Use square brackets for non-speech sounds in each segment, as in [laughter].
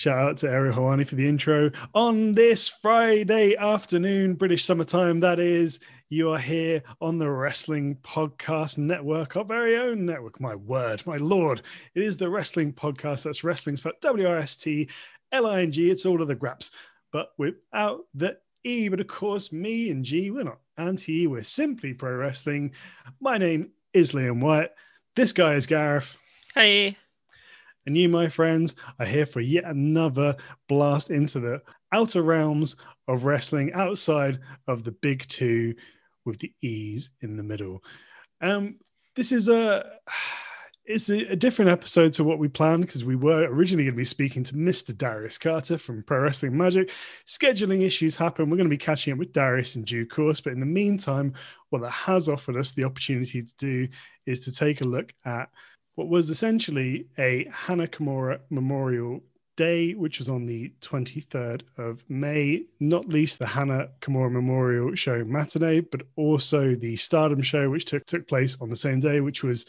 Shout out to Ariel Hawani for the intro. On this Friday afternoon, British summertime, that is, you are here on the Wrstling Podcast Network, our very own network. My word, my lord. It is the Wrstling Podcast. That's wrestling spelled W R S T L I N G. It's all of the graps, but without the E. But of course, me and G, we're not anti E, we're simply pro wrestling. My name is Liam Wyatt. This guy is Gareth. Hey. And you, my friends, are here for yet another blast into the outer realms of wrestling outside of the big two with the E's in the middle. Um, this is a [sighs] it's a, different episode to what we planned because we were originally going to be speaking to Mr. Darius Carter from Pro Wrestling Magic. Scheduling issues happen. We're going to be catching up with Darius in due course. But in the meantime, what that has offered us the opportunity to do is to take a look at what was essentially a Hana Kimura Memorial Day, which was on the 23rd of May, not least the Hana Kimura Memorial Show Matane, but also the Stardom Show, which took, took place on the same day, which was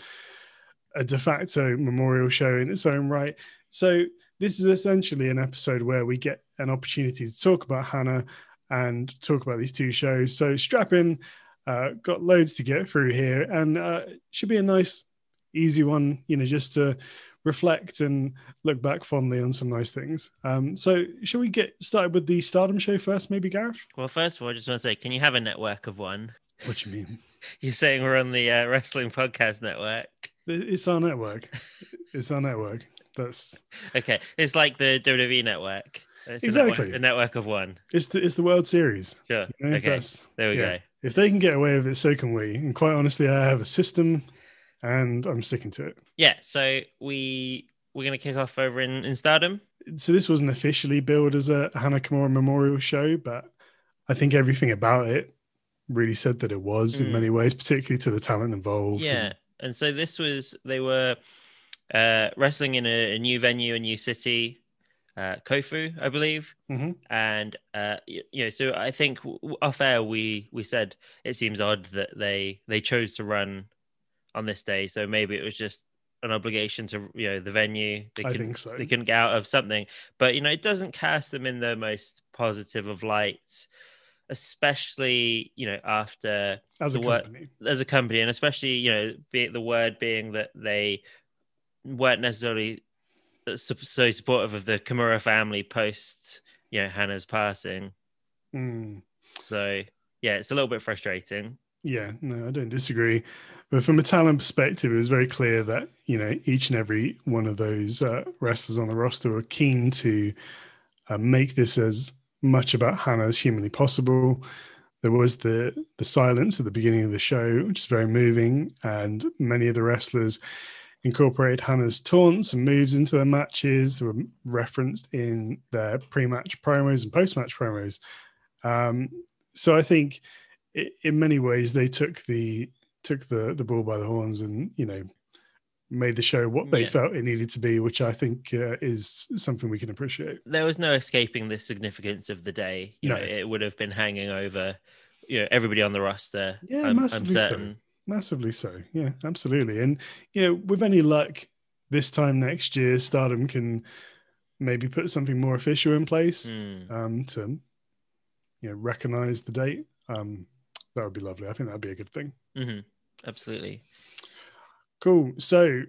a de facto memorial show in its own right. So, this is essentially an episode where we get an opportunity to talk about Hana and talk about these two shows. So, strap in, uh, got loads to get through here, and uh, should be a nice easy one, you know, just to reflect and look back fondly on some nice things. Um, so, shall we get started with the Stardom show first, maybe, Gareth? Well, first of all, I just want to say, can you have a network of one? What do you mean? [laughs] You're saying we're on the uh, Wrstling Podcast Network. It's our network. [laughs] it's our network. That's okay. It's like the WWE network. It's exactly a network, a network of one. It's the it's the World Series. Sure. You know, okay. There we yeah. go. If they can get away with it, so can we. And quite honestly, I have a system and I'm sticking to it. Yeah, so we we're gonna kick off over in, in Stardom. So this wasn't officially billed as a Hana Kimura memorial show, but I think everything about it really said that it was mm. in many ways, particularly to the talent involved. Yeah, and, and so this was they were uh, wrestling in a, a, new venue, a new city, uh, Kofu, I believe, mm-hmm. and uh, you, you know, so I think off air we we said it seems odd that they they chose to run on this day. So maybe it was just an obligation to you know the venue. They I think so. They couldn't get out of something, but you know it doesn't cast them in the most positive of light, especially you know after as a company, as a company, and especially you know be the word being that they weren't necessarily so supportive of the Kimura family post you know Hana's passing. Mm. So yeah, it's a little bit frustrating. Yeah, no, I don't disagree. But from a talent perspective, it was very clear that you know each and every one of those uh, wrestlers on the roster were keen to uh, make this as much about Hana as humanly possible. There was the the silence at the beginning of the show, which is very moving, and many of the wrestlers incorporated Hana's taunts and moves into their matches. They were referenced in their pre-match promos and post-match promos. Um, so I think, it, in many ways, they took the took the the ball by the horns and you know made the show what they yeah. felt it needed to be, which I think uh, is something we can appreciate. There was no escaping the significance of the day. You no. know, it would have been hanging over you know everybody on the roster. Yeah, I'm, massively I'm so. Massively so. Yeah, absolutely. And you know, with any luck, this time next year, Stardom can maybe put something more official in place mm. um, to you know recognize the date. Um, that would be lovely. I think that'd be a good thing. Mm-hmm. Absolutely. Cool. So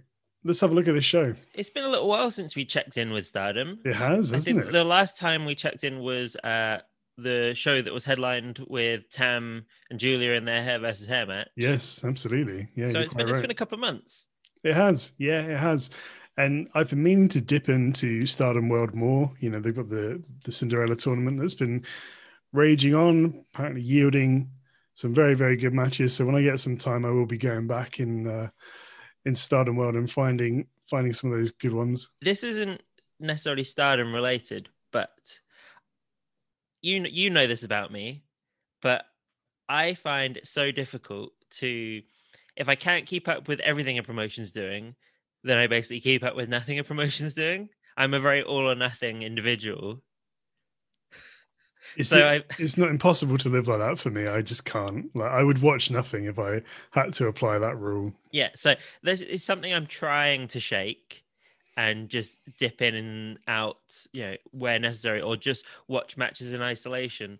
let's have a look at this show. It's been a little while since we checked in with Stardom. It has, I think it? The last time we checked in was uh, the show that was headlined with Tam and Giulia in their hair versus hair match. Yes, absolutely. Yeah. So it's been right. it's been a couple of months. It has. Yeah, it has. And I've been meaning to dip into Stardom World more. You know, they've got the the Cinderella tournament that's been raging on, apparently yielding some very very good matches. So when I get some time, I will be going back in uh, in Stardom World and finding finding some of those good ones. This isn't necessarily Stardom related, but you you know this about me, but I find it so difficult to if I can't keep up with everything a promotion's doing, then I basically keep up with nothing a promotion's doing. I'm a very all or nothing individual. It's, so it, it's not impossible to live like that for me. I just can't. Like I would watch nothing if I had to apply that rule. Yeah. So this is something I'm trying to shake, and just dip in and out, you know, where necessary, or just watch matches in isolation.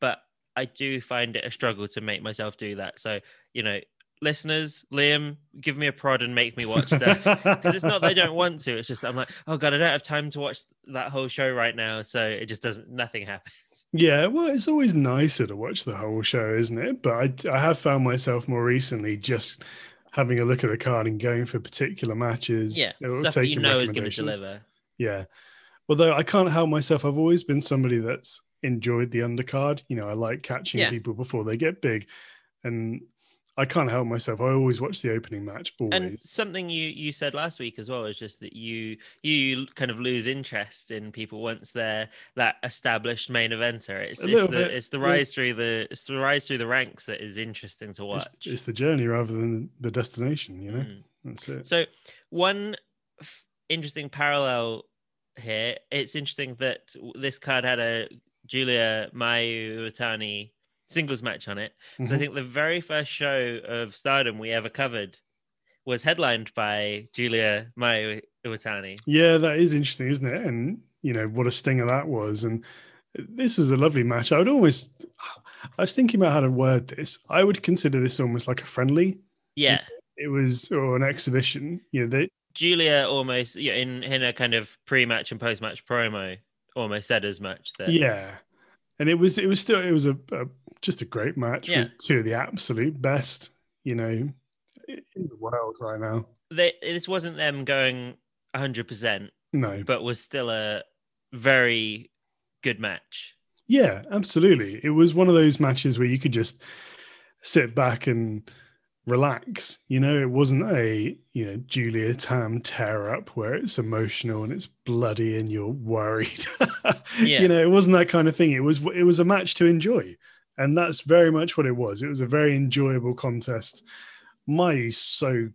But I do find it a struggle to make myself do that. So, you know, listeners, Liam, give me a prod and make me watch stuff [laughs] because it's not that I don't want to. It's just I'm like, oh god, I don't have time to watch that whole show right now, so it just doesn't. Nothing happens. [laughs] Yeah, well, it's always nicer to watch the whole show, isn't it? But I, I have found myself more recently just having a look at the card and going for particular matches. Yeah, stuff that you know is going to deliver. Yeah. Although I can't help myself, I've always been somebody that's enjoyed the undercard. You know, I like catching yeah. people before they get big. And I can't help myself. I always watch the opening match. Always. And something you you said last week as well is just that you you kind of lose interest in people once they're that established main eventer. It's, it's the bit. it's the rise yeah. through the it's the rise through the ranks that is interesting to watch. It's, it's the journey rather than the destination. You know, mm. that's it. So one f- interesting parallel here. It's interesting that this card had a Giulia Mayu Iwatani singles match on it. Because mm-hmm. I think the very first show of Stardom we ever covered was headlined by Giulia Mayu Iwatani. Yeah, that is interesting, isn't it? And you know what a stinger that was. And this was a lovely match. I would almost, I was thinking about how to word this. I would consider this almost like a friendly. Yeah, it was or an exhibition. You know, they, Giulia almost yeah, in in a kind of pre-match and post-match promo almost said as much. That yeah, and it was it was still it was a, a just a great match yeah. with two of the absolute best, you know, in the world right now. They, this wasn't them going 100%. No. But was still a very good match. Yeah, absolutely. It was one of those matches where you could just sit back and relax. You know, it wasn't a, you know, Giulia Tam tear up where it's emotional and it's bloody and you're worried. [laughs] yeah. You know, it wasn't that kind of thing. It was it was a match to enjoy. And that's very much what it was. It was a very enjoyable contest. Mai's so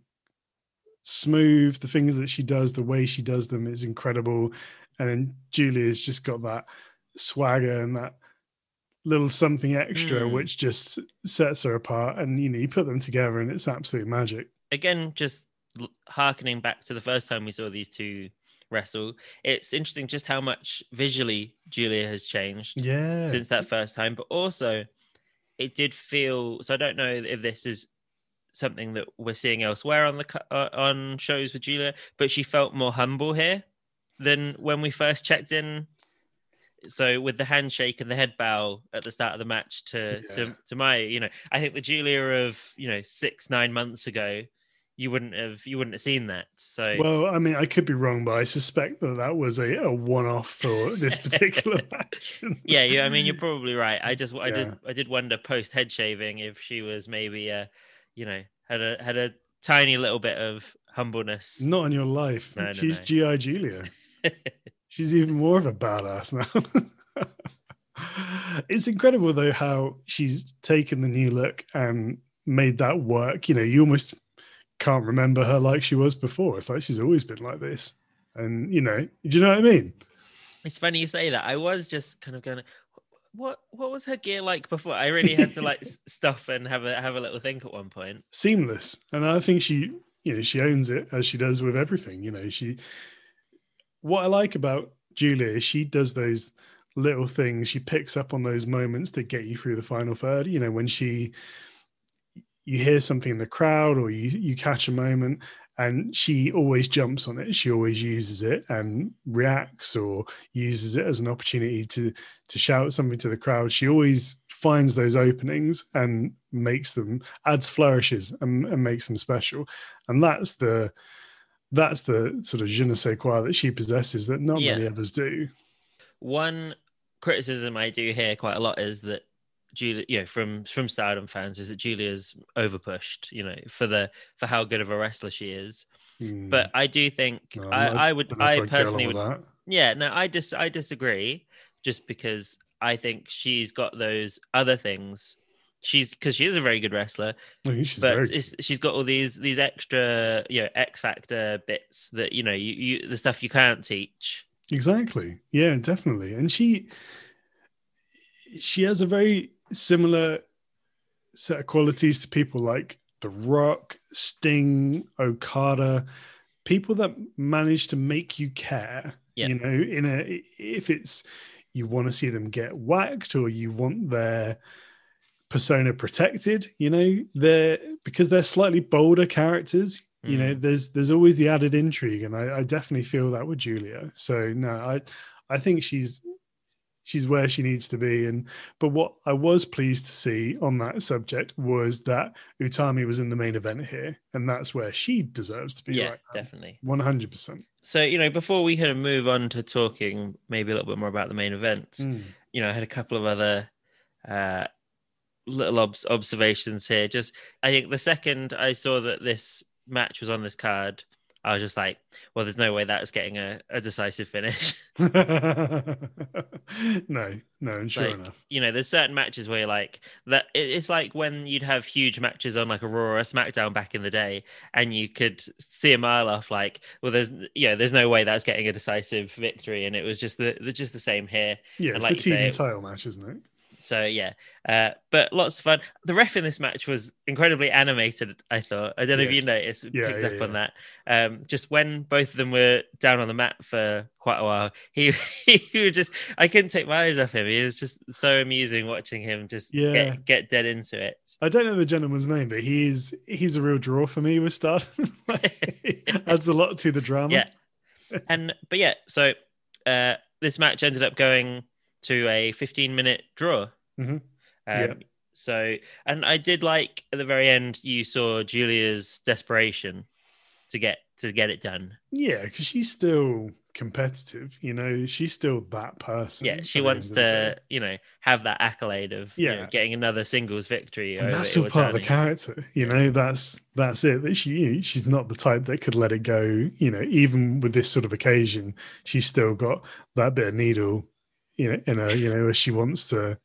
smooth. The things that she does, the way she does them is incredible. And then Giulia's just got that swagger and that little something extra mm. which just sets her apart and you know you put them together and it's absolute magic again just harkening back to the first time we saw these two wrestle it's interesting just how much visually Giulia has changed yeah since that first time but also it did feel so i don't know if this is something that we're seeing elsewhere on the uh, on shows with giulia but she felt more humble here than when we first checked in so with the handshake and the head bow at the start of the match to yeah. to to my you know i think the giulia of you know six nine months ago you wouldn't have you wouldn't have seen that so well i mean i could be wrong but i suspect that that was a, a one-off for this particular [laughs] match yeah yeah i mean you're probably right i just i yeah. did i did wonder post head shaving if she was maybe uh you know had a had a tiny little bit of humbleness not in your life no, she's no. gi giulia [laughs] She's even more of a badass now. [laughs] it's incredible though how she's taken the new look and made that work. You know, you almost can't remember her like she was before. It's like she's always been like this. And you know, do you know what I mean? It's funny you say that. I was just kind of going, what what was her gear like before? I really had to like [laughs] stuff and have a have a little think at one point. Seamless, and I think she, you know, she owns it as she does with everything. You know, she what I like about Giulia is she does those little things. She picks up on those moments to get you through the final third. You know, when she you hear something in the crowd or you you catch a moment and she always jumps on it she always uses it and reacts or uses it as an opportunity to to shout something to the crowd she always finds those openings and makes them adds flourishes and, and makes them special and that's the that's the sort of je ne sais quoi that she possesses that not yeah. many others do. One criticism I do hear quite a lot is that You know, from from Stardom fans, is that Giulia's overpushed, you know, for the for how good of a wrestler she is. Mm. But I do think no, I, not, I would I, I personally would that. yeah no I dis I disagree just because I think she's got those other things she's because she is a very good wrestler, oh, but she's got all these these extra you know X factor bits that you know you, you the stuff you can't teach. Exactly. Yeah, definitely. And she she has a very similar set of qualities to people like The Rock, Sting, Okada. people that manage to make you care. Yeah. You know, in a if it's you want to see them get whacked or you want their persona protected, you know, they're because they're slightly bolder characters. You know, mm. there's there's always the added intrigue, and I, I definitely feel that with Giulia. So no, I I think she's she's where she needs to be. And but what I was pleased to see on that subject was that Utami was in the main event here, and that's where she deserves to be. yeah, right definitely. one hundred percent. So you know, before we kind of move on to talking maybe a little bit more about the main event, Mm. you know, I had a couple of other uh, little obs- observations here. Just, I think the second I saw that this match was on this card, I was just like, well, there's no way that's getting a, a decisive finish. [laughs] [laughs] no, no, and sure like, enough. you know, there's certain matches where you're like that. it- It's like when you'd have huge matches on like a Raw or a SmackDown back in the day, and you could see a mile off, like, well, there's, you know, there's no way that's getting a decisive victory, and it was just the, the just the same here. Yeah, and it's like a you say- title match, isn't it? So yeah, uh, but lots of fun. The ref in this match was incredibly animated. I thought. I don't know if you noticed. Yeah, picks yeah, up on that. Um, just when both of them were down on the mat for quite a while, he [laughs] he was just. I couldn't take my eyes off him. He was just so amusing watching him just Yeah. get get dead into it. I don't know the gentleman's name, but he's he's a real draw for me with Stardom. [laughs] Like, [laughs] adds a lot to the drama. Yeah. And but yeah, so uh, this match ended up going to a 15 minute draw. Mhm. Um, Yeah. So, and I did like at the very end, you saw Giulia's desperation to get to get it done. Yeah, because she's still competitive. You know, she's still that person. Yeah, she wants end of the day. to, you know, have that accolade of you know, Yeah. getting another singles victory. And that's all part of the character. You know, that's that's it. That she she's not the type that could let it go. You know, even with this sort of occasion, she's still got that bit of needle. You know, in her. You know, where she wants to.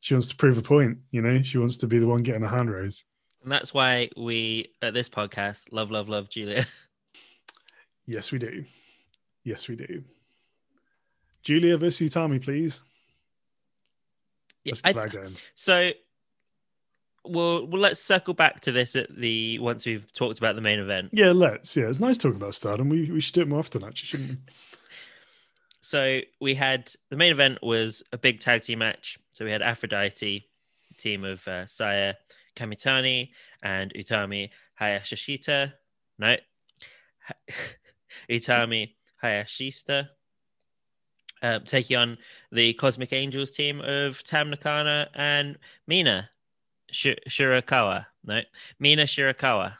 She wants to prove a point. You know, she wants to be the one getting a hand raised. And that's why we at this podcast love, love, love Giulia. [laughs] Yes, we do. Yes, we do. Giulia versus Utami, please. Yeah, I- going. So, well, well, let's circle back to this at the once we've talked about the main event. Yeah, let's. Yeah, it's nice talking about Stardom. We we should do it more often, actually, shouldn't we? [laughs] So we had the main event was a big tag team match. So we had Aphrodite, team of uh, Saya Kamitani and Utami Hayashishita. No, [laughs] Utami Hayashishita. Um, taking on the Cosmic Angels team of Tam Nakano and Mina Sh- Shirakawa. No, Mina Shirakawa.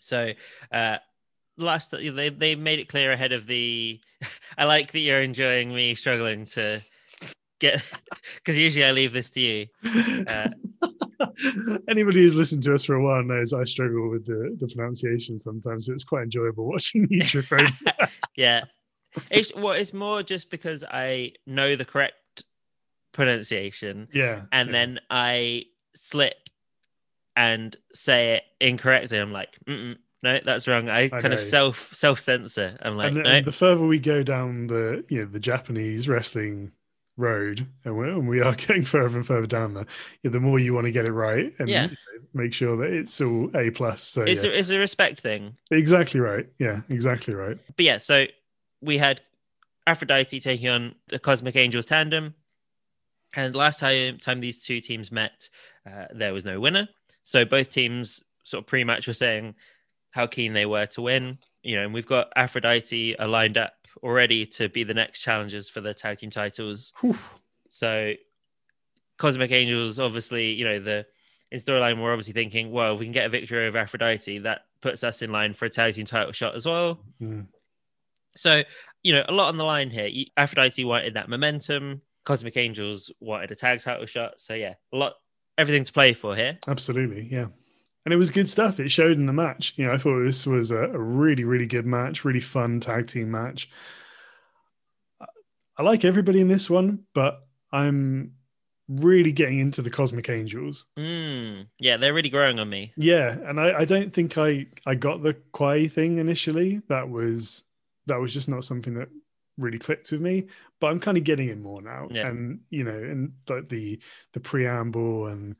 So, uh, last they they made it clear ahead of the. [laughs] I like that you're enjoying me struggling to get [laughs] because usually I leave this to you. Uh, [laughs] Anybody who's listened to us for a while knows I struggle with the, the pronunciation sometimes. It's quite enjoyable watching you phone. Yeah, it's well, it's more just because I know the correct pronunciation, yeah. and yeah. then I slip and say it incorrectly. I'm like, Mm-mm, no, that's wrong. I, kind know. of self self censor. I'm like, and, the- no, and the further we go down the you know the Japanese wrestling road, and we, and we are [laughs] getting further and further down there, yeah, the more you want to get it right and Yeah. you know, make sure that it's all a plus. So it's yeah. a, it's a respect thing. exactly right. Yeah, exactly right. but yeah, so we had Aphrodite taking on the Cosmic Angels tandem, and last time time these two teams met, uh, there was no winner. So both teams sort of pre-match were saying how keen they were to win. You know, and we've got Aphrodite aligned up already to be the next challengers for the tag team titles. Whew. So Cosmic Angels, obviously, you know, the in storyline, we're obviously thinking, well, if we can get a victory over Aphrodite, that puts us in line for a tag team title shot as well. Mm. So, you know, a lot on the line here. Aphrodite wanted that momentum. Cosmic Angels wanted a tag title shot. So yeah, a lot, everything to play for here. Absolutely, yeah. And it was good stuff. It showed in the match. You know, I thought this was a, a really, really good match, really fun tag team match. I- like everybody in this one, but I'm really getting into the Cosmic Angels. Mm, yeah, they're really growing on me. Yeah, and I, I don't think I I got the kawaii thing initially. That was that was just not something that really clicked with me. But I'm kind of getting it more now. Yeah. And you know, and like the the preamble and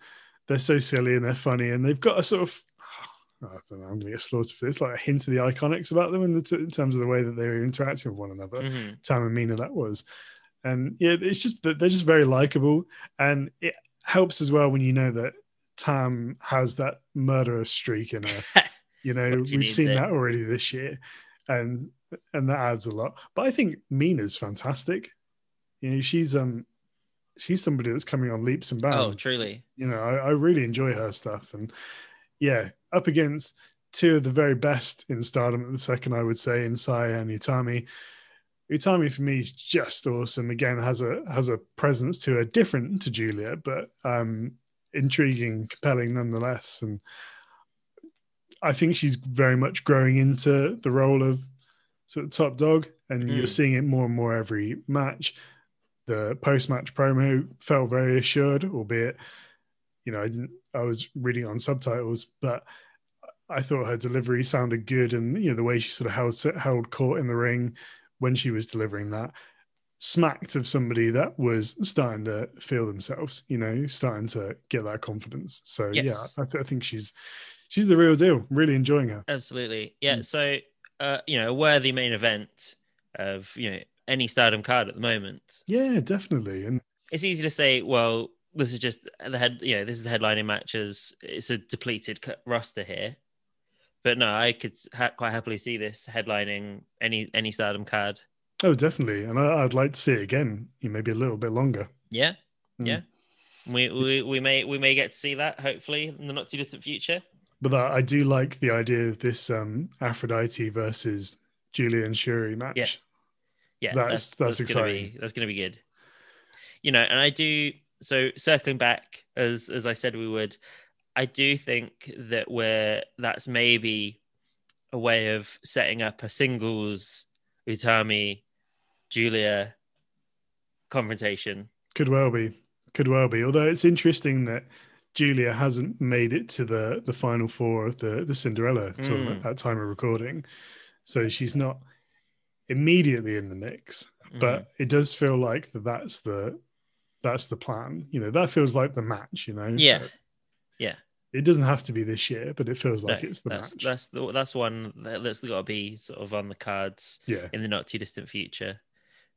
they're so silly and they're funny and they've got a sort of [sighs] I don't know, I'm going to get slaughtered for this. Like a hint of the IIconics about them in, the, in terms of the way that they were interacting with one another. Mhm. Tam and Mina that was. And yeah, it's just that they're just very likable. And it helps as well when you know that Tam has that murderous streak in her. [laughs] You know, we've seen it. that already this year. And and that adds a lot. But I think Mina's fantastic. You know, she's um she's somebody that's coming on leaps and bounds. oh, truly. You know, I, I really enjoy her stuff. And yeah, up against two of the very best in stardom at the second, I would say, in Saya and Utami. Utami for me is just awesome. Again, has a has a presence to her different to Giulia, but um intriguing, compelling nonetheless. And I think she's very much growing into the role of sort of top dog, and you're Mm. seeing it more and more every match. The post match promo felt very assured, albeit, you know, I didn't. I was reading on subtitles, but I thought her delivery sounded good, and you know the way she sort of held held court in the ring when she was delivering that smacked of somebody that was starting to feel themselves, you know, starting to get that confidence. So Yes. yeah, I, th- I think she's she's the real deal. Really enjoying her. Absolutely. Yeah. Mm. So, uh, you know, a worthy main event of, you know, any stardom card at the moment. Yeah, definitely. And It's easy to say, well, this is just the head, you know, this is the headlining matches. It's a depleted roster here. But no, I could ha- quite happily see this headlining any any stardom card. oh, definitely. And I, I'd like to see it again. You maybe a little bit longer. Yeah. Mm. Yeah. We, we we may we may get to see that hopefully in the not too distant future. But I, I do like the idea of this um, Aphrodite versus Giulia and Shuri match. Yeah. Yeah, That's- that's gonna be exciting. that's gonna be good. You know, and I do so circling back as as I said we would, I do think that we're that's maybe a way of setting up a singles Utami Giulia confrontation. Could well be. Could well be. Although it's interesting that Giulia hasn't made it to the the final four of the the Cinderella tournament hmm. at that time of recording, so she's not immediately in the mix. Mm. But it does feel like that that's the that's the plan. You know, that feels like the match. You know. Yeah. Yeah. It doesn't have to be this year, but it feels No, like it's the that's match. that's the, that's one that, that's got to be sort of on the cards yeah. in the not too distant future.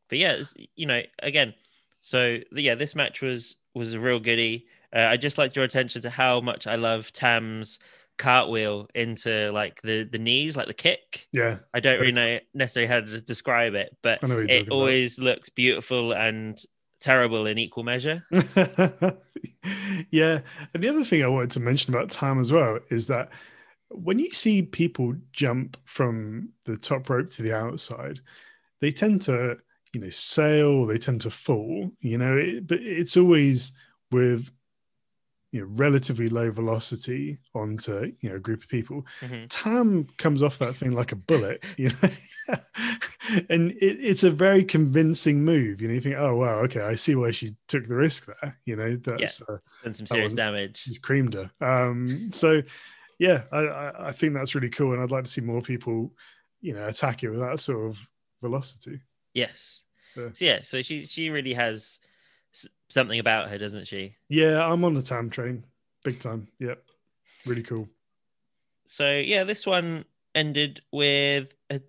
But yeah, it's, you know, again, so yeah, this match was was a real goodie. Uh, I just like your attention to how much I love Tam's cartwheel into like the the knees, like the kick. Yeah. I don't really know necessarily how to describe it, but I know what you're it talking about. always looks beautiful and terrible in equal measure. [laughs] yeah. And the other thing I wanted to mention about time as well is that when you see people jump from the top rope to the outside, they tend to, you know, sail, they tend to fall, you know, it, but it's always with, you know, relatively low velocity onto, you know, a group of people. Mhm. Tam comes off that thing like a bullet, [laughs] you know, and it, it's a very convincing move. You know, you think, oh wow, okay, I see why she took the risk there. You know, that's uh, And some serious damage. she's creamed her. Um, so yeah, I, I, think that's really cool, and I'd like to see more people, you know, attack it with that sort of velocity. Yes. Yeah. So yeah, so she she really has s- something about her, doesn't she? Yeah, I'm on the Tam train, big time. Yep, really cool. So yeah, this one ended with a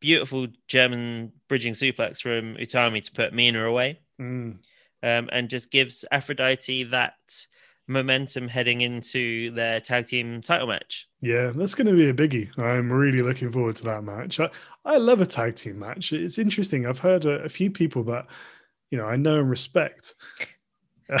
beautiful German bridging suplex from Utami to put Mina away, Mm. um, and just gives Aphrodite that momentum heading into their tag team title match. Yeah, that's going to be a biggie. I'm really looking forward to that match. I, I love a tag team match. It's interesting. I've heard a, a few people that you know I know and respect [laughs]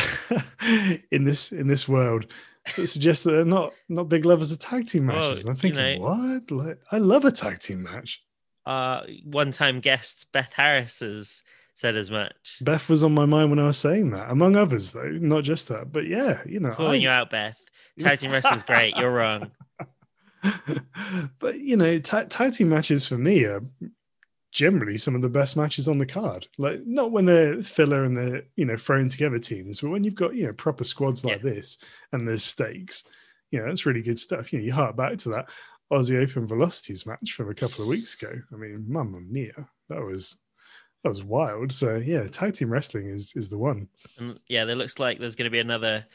in this in this world So it suggests that they're not not big lovers of tag team Well, matches. and I'm you thinking, know- what? Like, I love a tag team match. Uh, one-time guest Beth Harris has said as much. Beth was on my mind when I was saying that, among others, though, not just that. But yeah, you know, Calling I- you out, Beth. Tag team wrestling's great. You're wrong. [laughs] but you know, ta- tag team matches for me are generally some of the best matches on the card. Like not when they're filler and they're you know thrown together teams, but when you've got you know proper squads like this and there's stakes, you know, that's really good stuff. You know, you hark back to that Aussie Open Velocities match from a couple of weeks ago. I mean, mamma mia, that was that was wild. So yeah, tag team wrestling is is the one. And yeah, there looks like there's going to be another,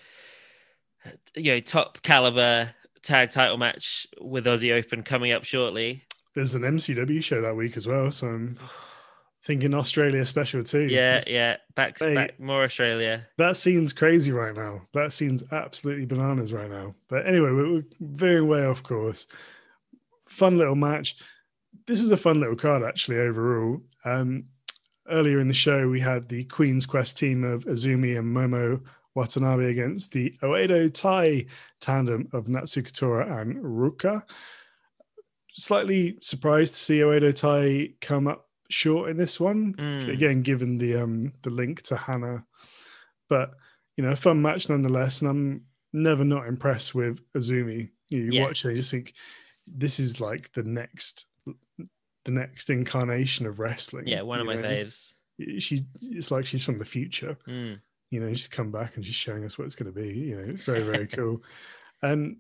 you know, top caliber tag title match with Aussie Open coming up shortly. There's an MCW show that week as well, so I'm [sighs] thinking Australia special too. Yeah, yeah. Back, Mate. back more Australia. That scene's crazy right now. That scene's absolutely bananas right now. But anyway, we're, we're veering way off course. Fun little match. This is a fun little card, actually, overall. Um, earlier in the show, we had the Queen's Quest team of Azumi and Momo Watanabe against the Oedo Tai tandem of Natsuko Tora and Ruaka. Slightly surprised to see Oedo Tai come up short in this one. Mm. Again, given the um the link to Hana, but you know, a fun match nonetheless. And I'm never not impressed with Azumi. You, Yeah. watch it, you just think this is like the next the next incarnation of wrestling. Yeah, one of you my know? faves. She it's like she's from the future Mm. you know, she's come back and she's showing us what it's going to be. You know, very, very [laughs] cool. And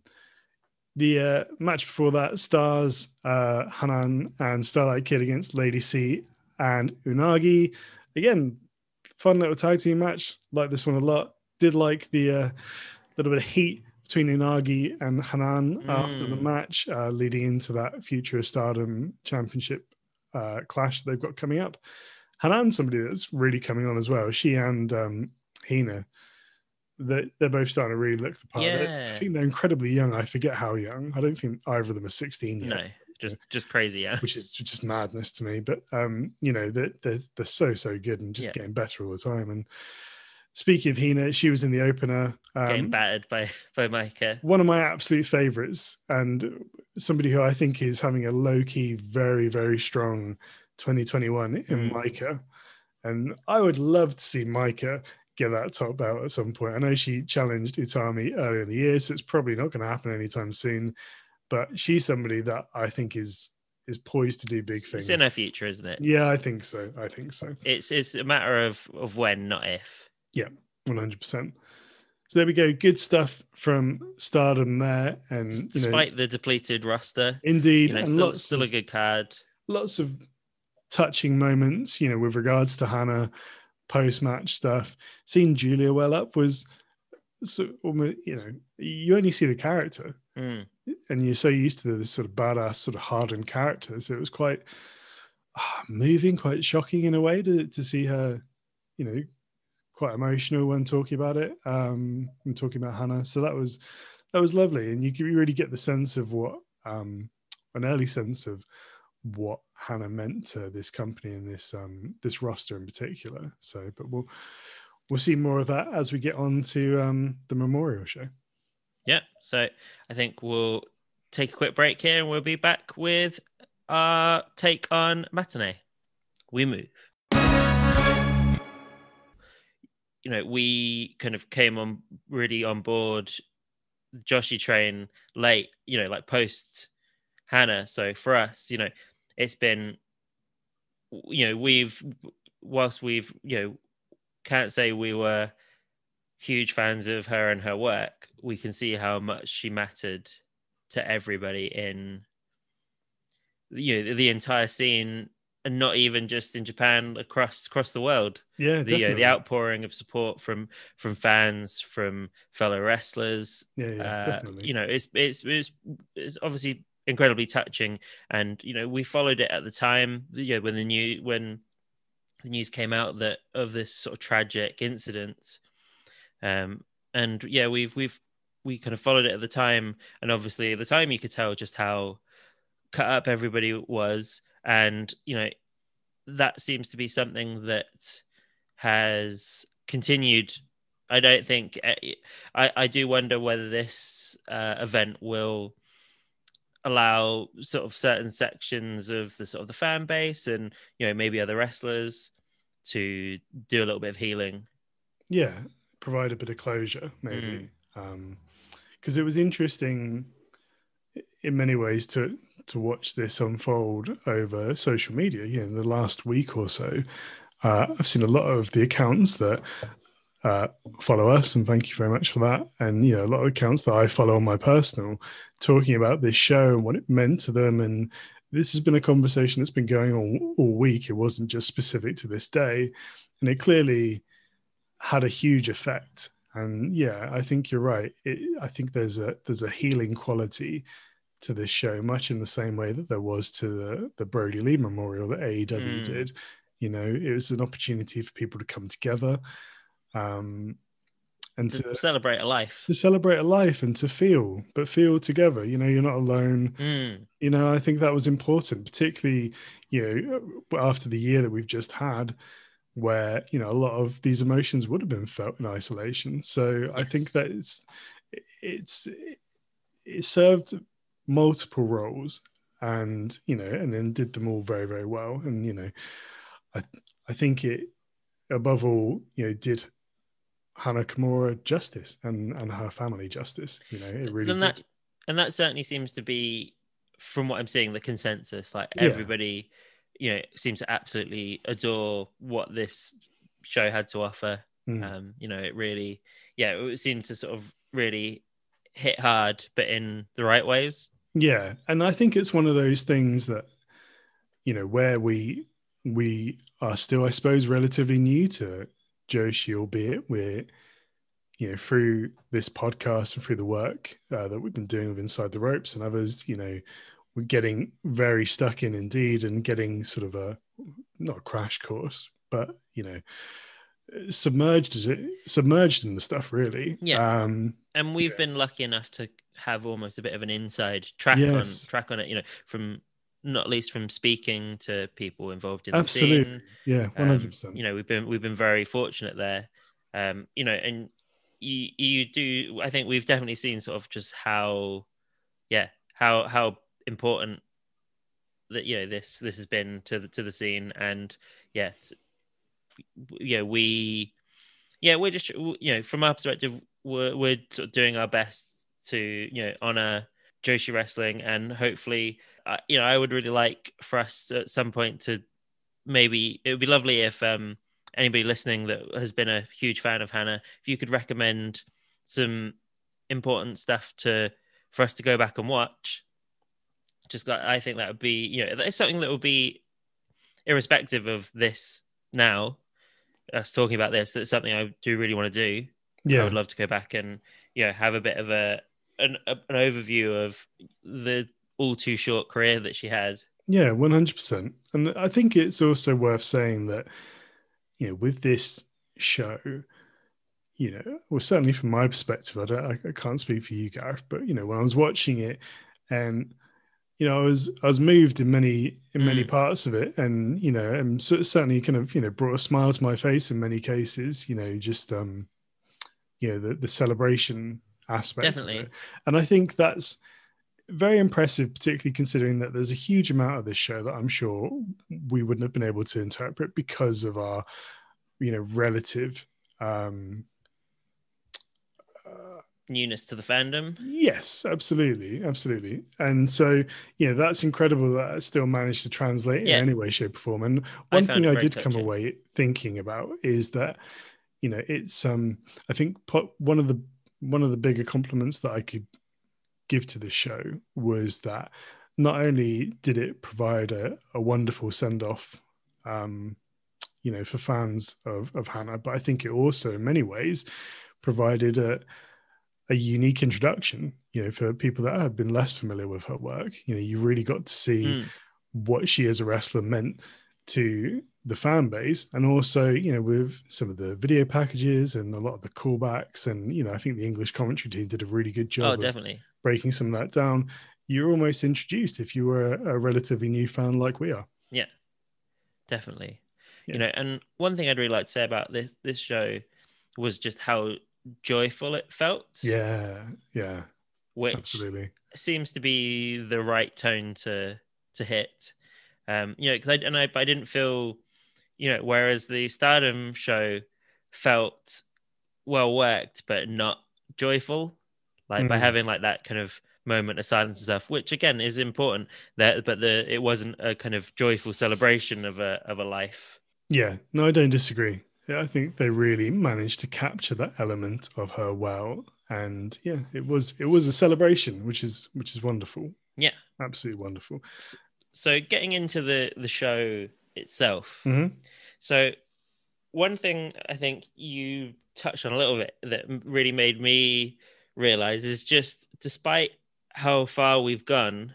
the uh, match before that, Stars, uh, Hanan, and Starlight Kid against Lady C and Unagi. Again, fun little tag team match. Like this one a lot. Did like the uh, little bit of heat between Unagi and Hanan after the Mm. match, uh, leading into that Future Stardom Championship uh, clash they've got coming up. Hanan's somebody that's really coming on as well. She and um, Hina, they're, they're both starting to really look the part. Yeah. I think they're incredibly young. I forget how young. I don't think either of them are 16 yet, No, just just crazy. Yeah. which is just madness to me. But, um, you know, they're, they're, they're so, so good and just Yeah. getting better all the time. And speaking of Hina, she was in the opener. Getting Um, battered by [laughs] by Maika. one of my absolute favorites and somebody who I think is having a low key, very, very strong 2021 in Mm. Maika. And I would love to see Maika get that top belt at some point. I know she challenged Utami earlier in the year, so it's probably not going to happen anytime soon. But she's somebody that I think is is poised to do big things. It's in her future, isn't it? yeah, I think so. I think so. It's it's a matter of of when, not if. Yeah, 100%. So there we go. Good stuff from Stardom there. And, you know, Despite the depleted roster, indeed, you know, and still, lots still of, a good card. lots of touching moments, you know, with regards to Hana post match stuff. Seeing Giulia well up was so almost, you know, you only see the character Mm. and you're so used to this sort of badass, sort of hardened character. So it was quite ah, moving, quite shocking in a way to, to see her, you know, quite emotional when talking about it um and talking about Hana. So that was that was lovely. And you can really get the sense of what um an early sense of what Hana meant to this company and this um this roster in particular. So but we'll we'll see more of that as we get on to um the memorial show. Yeah. So I think we'll take a quick break here and we'll be back with our take on Matane. We move. You know, we kind of came on really on board the Joshi train late, you know, like post Hana. So for us, you know, it's been, you know, we've, whilst we've, you know, can't say we were huge fans of her and her work, we can see how much she mattered to everybody in you know the entire scene and not even just in Japan across across the world Yeah, the you know, definitely. the outpouring of support from from fans from fellow wrestlers yeah, yeah, uh, definitely. you know it's, it's it's it's obviously incredibly touching. And you know we followed it at the time you know when the new when the news came out that of this sort of tragic incident. Um and yeah we've we've we kind of followed it at the time. And obviously at the time you could tell just how cut up everybody was. And you know that seems to be something that has continued i don't think eh, i i do wonder whether this uh, event will allow sort of certain sections of the sort of the fan base and you know maybe other wrestlers to do a little bit of healing. Yeah provide a bit of closure maybe. Um because it was interesting in many ways to to watch this unfold over social media. You know the last week or so uh, i've seen a lot of the accounts that uh, follow us and thank you very much for that and you know a lot of accounts that i follow on my personal talking about this show and what it meant to them and this has been a conversation that's been going on all week it wasn't just specific to this day and it clearly had a huge effect And yeah, I think you're right. It, I think there's a there's a healing quality to this show, much in the same way that there was to the the Brodie Lee Memorial that AEW Mm. did. You know, it was an opportunity for people to come together, um, and To to celebrate a life. to celebrate a life and to feel, but feel together. You know, you're not alone. Mm. You know, I think that was important, particularly, you know, after the year that we've just had, where, you know, a lot of these emotions would have been felt in isolation. So I think that it's, it's, it served multiple roles and, you know, and then did them all very, very well. And, you know, I, I think it, above all, you know, did Hana Kimura justice and, and her family justice. You know, it really and did. that and that certainly seems to be from what i'm seeing the consensus like Yeah. everybody you know seems to absolutely adore what this show had to offer Mm. um you know it really yeah it seemed to sort of really hit hard but in the right ways Yeah, and I think it's one of those things that you know where we we are still, I suppose, relatively new to Joshi, albeit we're you know through this podcast and through the work uh, that we've been doing with Inside the Ropes and others, you know, we're getting very stuck in indeed and getting sort of a not a crash course, but you know submerged is it submerged in the stuff really Yeah. um and we've Yeah. been lucky enough to have almost a bit of an inside track Yes. on track on it you know from not least from speaking to people involved in Absolutely. the scene yeah Um, 100% you know, we've been we've been very fortunate there. Um, you know, and you you do. I think we've definitely seen sort of just how, yeah, how how important that you know this this has been to the to the scene, and yeah, yeah, we, yeah, we're just you know from our perspective, we're we're sort of doing our best to you know honor Joshi wrestling, and hopefully, you know, I would really like for us at some point to maybe it would be lovely if um anybody listening that has been a huge fan of Hana, if you could recommend some important stuff to for us to go back and watch. Just like I think that would be, you know, it's something that would be irrespective of this now. Us talking about this, that's something I do really want to do. Yeah. I would love to go back and you know have a bit of a an, a, an overview of the all too short career that she had. Yeah, one hundred percent. And I think it's also worth saying that, you know, with this show, you know, well, certainly from my perspective, I don't, I, I can't speak for you, Gareth, but you know, when I was watching it, and you know, I was I was moved in many in many Mm. parts of it, and you know, and certainly kind of you know brought a smile to my face in many cases. You know, just um, you know, the the celebration aspect Definitely. of it, and I think that's very impressive, particularly considering that there's a huge amount of this show that I'm sure we wouldn't have been able to interpret because of our, you know, relative. Um, uh, Newness to the fandom. yes, absolutely, absolutely, and so yeah, that's incredible that it still managed to translate Yeah. in any way, shape, or form. And one found thing I did come away thinking about is that you know it's um I think one of the one of the bigger compliments that I could give to this show was that not only did it provide a, a wonderful send off, um, you know, for fans of, of Hana, but I think it also, in many ways, provided a, a unique introduction, you know, for people that had been less familiar with her work. You know, you really got to see Mm. what she as a wrestler meant to the fan base and also you know with some of the video packages and a lot of the callbacks and you know i think the english commentary team did a really good job Oh, definitely. Breaking some of that down you're almost introduced if you were a, a relatively new fan like we are. Yeah, definitely. Yeah. you know and one thing i'd really like to say about this this show was just how joyful it felt. Yeah yeah which absolutely. seems to be the right tone to to hit. Um you know because i and I, I didn't feel you know whereas the stardom show felt well worked but not joyful like by Mhm. having like that kind of moment of silence and stuff which again is important that but the it wasn't a kind of joyful celebration of a of a life yeah no i don't disagree yeah, i think they really managed to capture that element of her well and yeah it was it was a celebration which is which is wonderful Yeah. absolutely wonderful so getting into the the show itself Mhm. so one thing I think you touched on a little bit that really made me realize is just despite how far we've gone,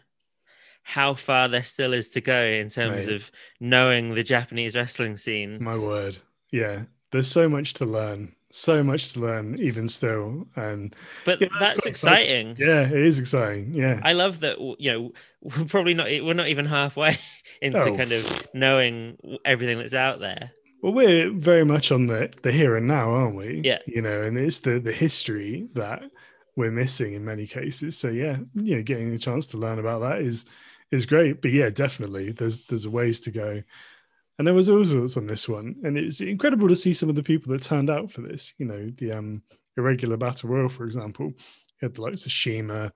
how far there still is to go in terms Right. of knowing the Japanese wrestling scene. My word. Yeah. There's so much to learn. So much to learn, even still. And But Yeah, that's that's, quite exciting. yeah, it is exciting. Yeah. I love that. You know, we're probably not. We're not even halfway [laughs] into Oh. kind of knowing everything that's out there. Well, we're very much on the, the here and now, aren't we? Yeah. You know, and it's the, the history that we're missing in many cases. So yeah, you know, getting a chance to learn about that is is great. But yeah, definitely there's there's a ways to go. And there was sorts on this one. And it's incredible to see some of the people that turned out for this. You know, the um irregular battle royal, for example. You had the likes of Shima,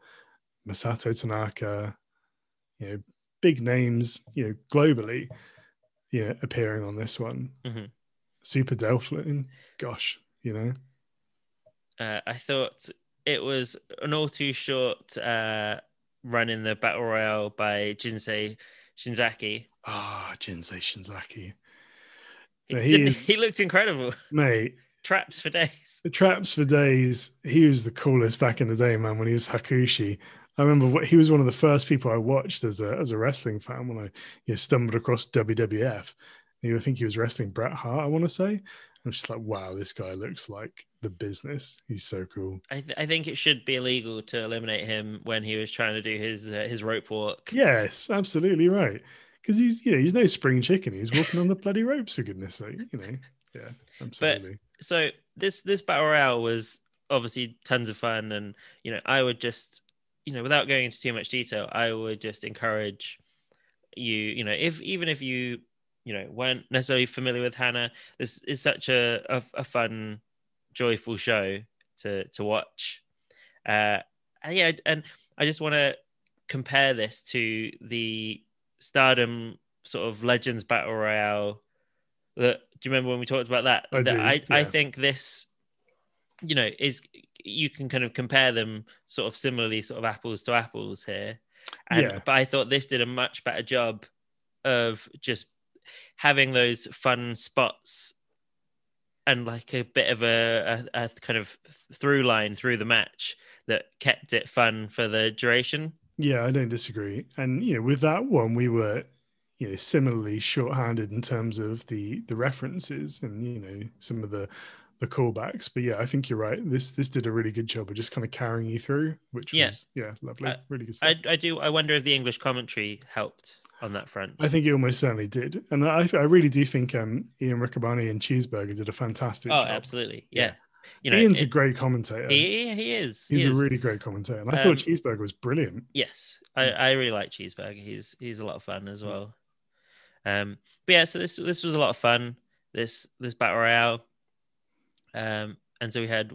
Masato Tanaka, you know, big names, you know, globally, you know, appearing on this one. Mhm. Super Delphin, gosh, you know. Uh, I thought it was an all too short uh, run in the battle royale by Jinsei Shinzaki. Ah, Jinsei Shinzaki. Yeah, he is- he looked incredible. Mate, Traps for days. the traps for days. He was the coolest back in the day, man, when he was Hakushi. I remember what he was one of the first people I watched as a as a wrestling fan when I you know, stumbled across WWF. You know, I think he was wrestling Bret Hart, I want to say. I'm just like, wow, this guy looks like the business. He's so cool. I, th- I think it should be illegal to eliminate him when he was trying to do his uh, his rope walk. Yes, absolutely right. Because he's you know he's no spring chicken. He's walking on the bloody ropes for goodness sake. You know, yeah, absolutely. So this this battle royale was obviously tons of fun, and you know I would just you know without going into too much detail, I would just encourage you you know if even if you you know weren't necessarily familiar with Hana, this is such a a, a fun, joyful show to to watch. Uh, and yeah, and I just want to compare this to the Stardom sort of Legends Battle Royale. That do you remember when we talked about that? I that do, I, I think this, you know, is you can kind of compare them sort of similarly, sort of apples to apples here. And Yeah. but I thought this did a much better job of just having those fun spots and like a bit of a, a, a kind of through line through the match that kept it fun for the duration. Yeah, I don't disagree. And you know, with that one, we were you know similarly short-handed in terms of the the references and you know some of the the callbacks. But yeah, I think you're right. This this did a really good job of just kind of carrying you through, which Yeah. was yeah, lovely, I- really good stuff. I, I do. I wonder if the English commentary helped on that front. I think it almost certainly did, and I, I really do think um, Ian Riccaboni and Cheeseburger did a fantastic oh, job. absolutely. Yeah. Yeah. You know, Ian's a great commentator. he, he is. He's he a really great commentator, and I Um, thought Cheeseburger was brilliant. Yes, I, I really like Cheeseburger. He's he's a lot of fun as well. Um, but yeah, so this this was a lot of fun. This this battle royale, um, and so we had,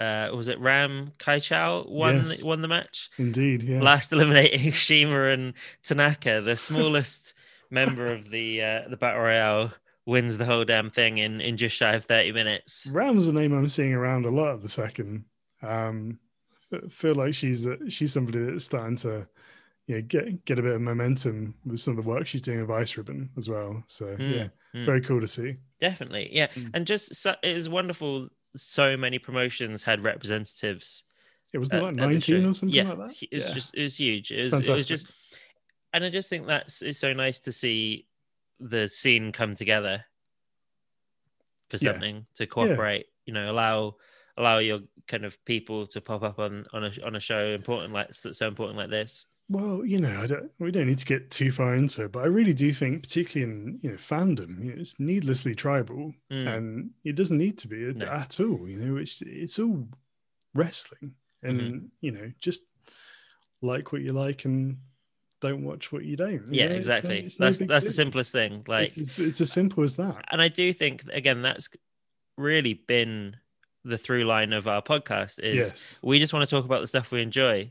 uh, was it Ram Kaicho won Yes. won the match, Indeed, yeah. last eliminating [laughs] Shima and Tanaka, the smallest [laughs] member of the uh, the battle royale, wins the whole damn thing in in just shy of thirty minutes. Ram's the name I'm seeing around a lot of the second. Um, I feel like she's a, she's somebody that's starting to, you know, get get a bit of momentum with some of the work she's doing with Ice Ribbon as well. So Mm, yeah, mm. very cool to see. Definitely, yeah, Mm. and just so, it was wonderful. So many promotions had representatives It was at- like 19 or something yeah, like that. It was yeah. just it was huge. It was, it was Fantastic. just, and I just think that's it's so nice to see the scene come together for Yeah. something to cooperate. You know, allow allow your kind of people to pop up on on a on a show important like that's so important like this. Well, you know, I don't, we don't need to get too far into it, but I really do think, particularly in you know fandom, you know, it's needlessly tribal, Mm. and it doesn't need to be at, No. at all. You know, it's it's all wrestling, and Mm-hmm. you know, just like what you like and don't watch what you don't. you Yeah, know, it's no- exactly. it's no that's that's the simplest thing. Like, it's, it's, it's as simple as that. and I do think again that's really been the through line of our podcast is Yes, we just want to talk about the stuff we enjoy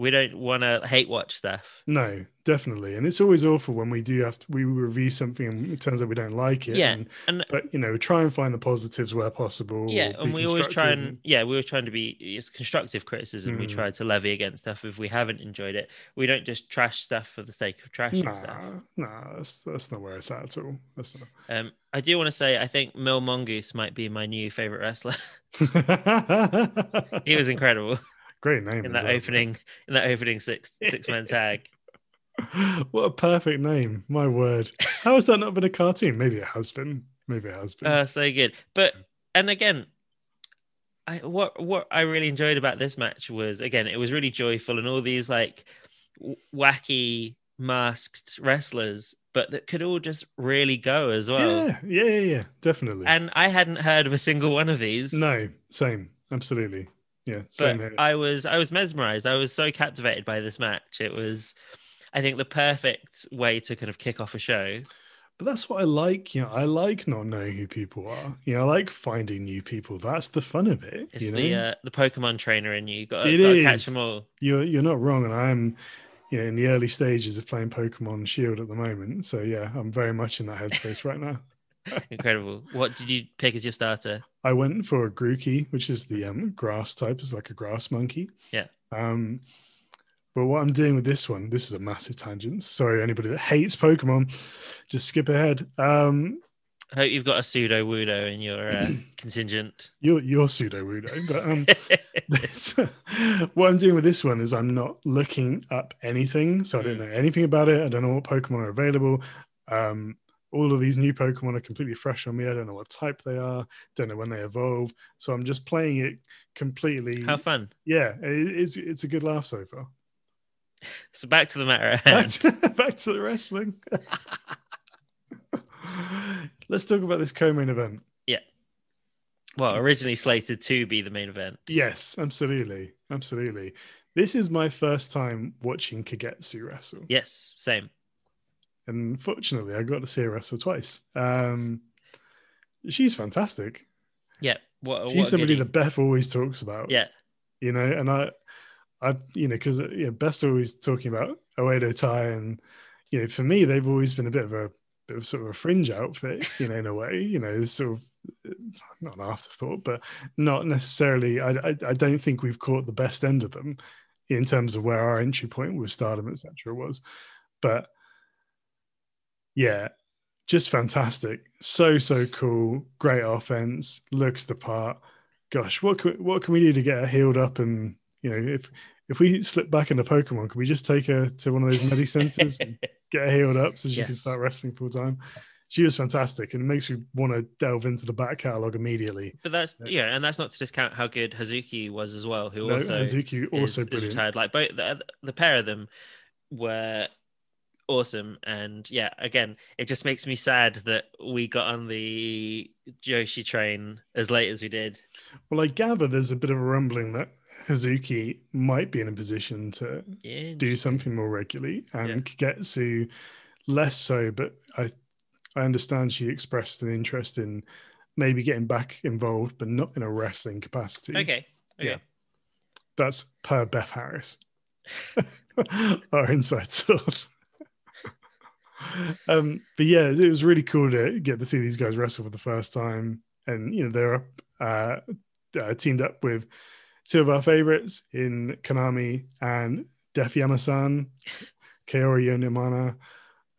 We don't want to hate watch stuff. No, definitely. And it's always awful when we do have to we review something and it turns out we don't like it. Yeah, And, and but you know, we try and find the positives where possible. yeah, and we always try and yeah, we were trying to be it's constructive criticism. We Mm. try to levy against stuff if we haven't enjoyed it. We don't just trash stuff for the sake of trashing stuff. Nah, nah, that's that's not where it's at at all. That's Um, I do want to say I think Mil Mongoose might be my new favorite wrestler. [laughs] [laughs] he was incredible great name in that well. opening in that opening six six man [laughs] tag. What a perfect name! My word, how has that not been a cartoon? Maybe it has been. Maybe it has been. Uh, so good. But and again, I what what I really enjoyed about this match was again it was really joyful and all these like w- wacky masked wrestlers, but that could all just really go as well. yeah, yeah, yeah, yeah, definitely. And I hadn't heard of a single one of these. no, same, absolutely. Yeah, but here. I was I was mesmerized. I was so captivated by this match. It was, I think, the perfect way to kind of kick off a show. But that's what I like. You know, I like not knowing who people are. You know, I like finding new people. That's the fun of it. It's you know? the uh, the Pokemon trainer in you. Got It to catch them all. you're you're not wrong, and I'm you know, in the early stages of playing Pokemon Shield at the moment. So yeah, I'm very much in that headspace right now. Incredible. What did you pick as your starter? I went for a Grookey, which is the um, grass type, is like a grass monkey. Yeah. Um, but what I'm doing with this one, this is a massive tangent. Sorry, anybody that hates Pokemon, just skip ahead. Um, I hope you've got a Sudowoodo in your uh, [clears throat] contingent. you're you're Sudowoodo, but um, [laughs] this, [laughs] what I'm doing with this one is I'm not looking up anything, so I don't Mm. know anything about it. I don't know what Pokemon are available. Um, all of these new Pokemon are completely fresh on me. I don't know what type they are. Don't know when they evolve. So I'm just playing it completely. How fun. yeah, it's it's a good laugh so far. So back to the matter at Back hand. to, [laughs] back to the wrestling. [laughs] Let's talk about this co-main event. Yeah. Well, originally slated to be the main event. Yes, absolutely, absolutely. This is my first time watching Kagetsu wrestle. Yes, same. And fortunately i got to see her wrestle twice um she's fantastic Yeah. What, what she's a somebody that beth always talks about Yeah. you know and i i you know because you know beth's always talking about oedo tai and you know for me they've always been a bit of a bit of sort of a fringe outfit you know in a way you know sort of not an afterthought but not necessarily I, I i don't think we've caught the best end of them in terms of where our entry point with stardom etc was but yeah, just fantastic. So so cool. Great offense. Looks the part. Gosh, what can what can we do to get her healed up? And you know, if if we slip back into Pokemon, can we just take her to one of those medi centers and [laughs] get her healed up so she can start wrestling full time? She was fantastic, and it makes me want to delve into the back catalog immediately. But that's Yeah. yeah, and that's not to discount how good Hazuki was as well, who No, also Hazuki also is brilliant. retired. Like both the, the pair of them were awesome, and yeah, again, it just makes me sad that we got on the Joshi train as late as we did. Well, I gather there's a bit of a rumbling that Hazuki might be in a position to Yeah, do something more regularly and Yeah. Kagetsu less so but I I understand she expressed an interest in maybe getting back involved but not in a wrestling capacity. okay, okay. Yeah. That's per Beth Harris. [laughs] Our inside source. Um but yeah it was really cool to get to see these guys wrestle for the first time and you know they're up uh, uh teamed up with two of our favorites in Konami and Def Yamasan, Kaori Yoneyama,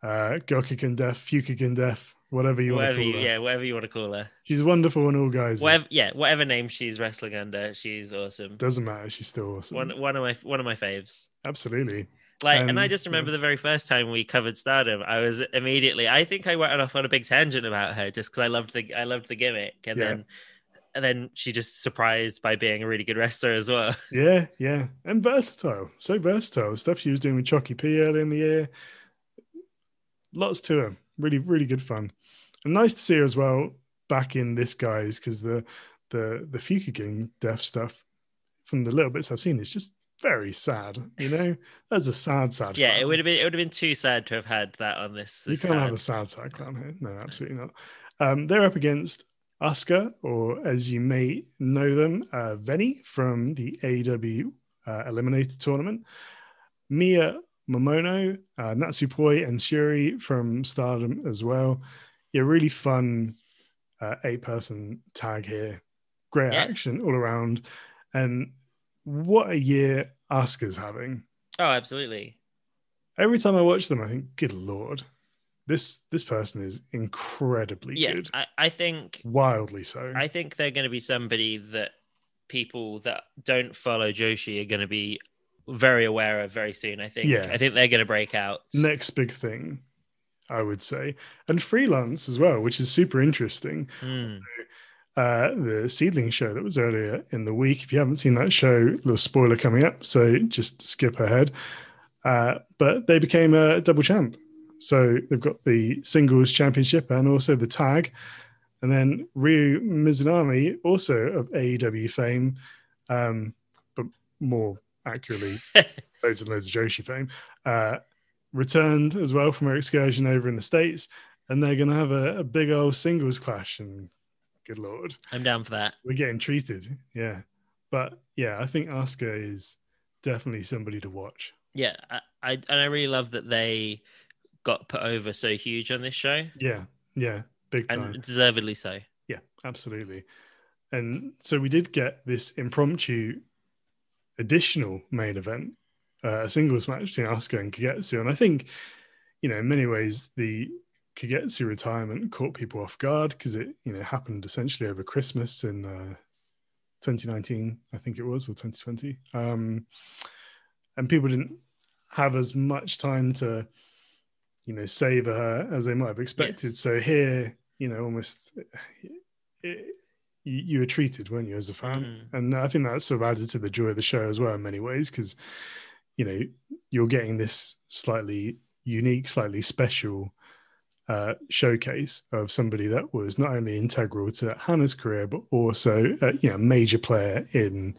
uh, Gokuken Def, Fukigen Death, whatever you want whatever to you, call her. yeah, whatever you want to call her. She's wonderful in all guys. Whatever, yeah, whatever name she's wrestling under, she's awesome. Doesn't matter. She's still awesome. One one of my one of my faves. Absolutely. Like, and I Um, just remember the very first time we covered Stardom, I was immediately. I think I went off on a big tangent about her just because I loved the I loved the gimmick, and Yeah. then and then she just surprised by being a really good wrestler as well. [laughs] Yeah, yeah. And versatile. So versatile. The stuff she was doing with Chucky P early in the year. Lots to her. Really, really good fun. And nice to see her as well back in this guys because the the the Fukigen Death stuff from the little bits I've seen is just very sad. You know, that's a sad, sad. yeah, it would have been it would have been too sad to have had that on this. You can't have a sad, sad clown here. No, absolutely not. Um, they're up against Asuka, or as you may know them, uh, Veny from the AEW uh, Eliminator tournament. Mia Momono, uh, Natsupoi, and Shuri from Stardom as well. Yeah, really fun uh, eight person tag here. Great Yeah. action all around. And what a year Asuka's having. Oh, absolutely. Every time I watch them, I think, good lord, this this person is incredibly Yeah, good. I, I think Wildly so. I think they're going to be somebody that people that don't follow Joshi are going to be very aware of very soon. I think. Yeah. I think they're going to break out. Next big thing, I would say. And freelance as well, which is super interesting. Mm. Uh, the SEAdLINNNG show that was earlier in the week. If you haven't seen that show, little spoiler coming up, so just skip ahead. Uh, but they became a double champ. So they've got the singles championship and also the tag. And then Ryu Mizunami, also of AEW fame, um, but more accurately, [laughs] loads and loads of Joshi fame, uh, returned as well from her excursion over in the States. And they're going to have a, a big old singles clash. And good lord, I'm down for that. we're getting treated. Yeah. But yeah, I think Asuka is definitely somebody to watch. Yeah, I, I and I really love that they got put over so huge on this show, Yeah. Yeah. Big time. and deservedly so. Yeah, absolutely. And so we did get this impromptu additional main event, uh, a singles match between Asuka and Kagetsu. And I think, you know, in many ways, the Kagetsu retirement caught people off guard because it, you know, happened essentially over Christmas in uh, 2019, I think it was, or 2020. Um, and people didn't have as much time to, you know, savor her as they might have expected. Yes. So here, you know, almost it, you, you were treated, weren't you, as a fan? Mhm. And I think that sort of added to the joy of the show as well in many ways because, you know, you're getting this slightly unique, slightly special uh, showcase of somebody that was not only integral to Hana's career, but also, uh, you know, a major player in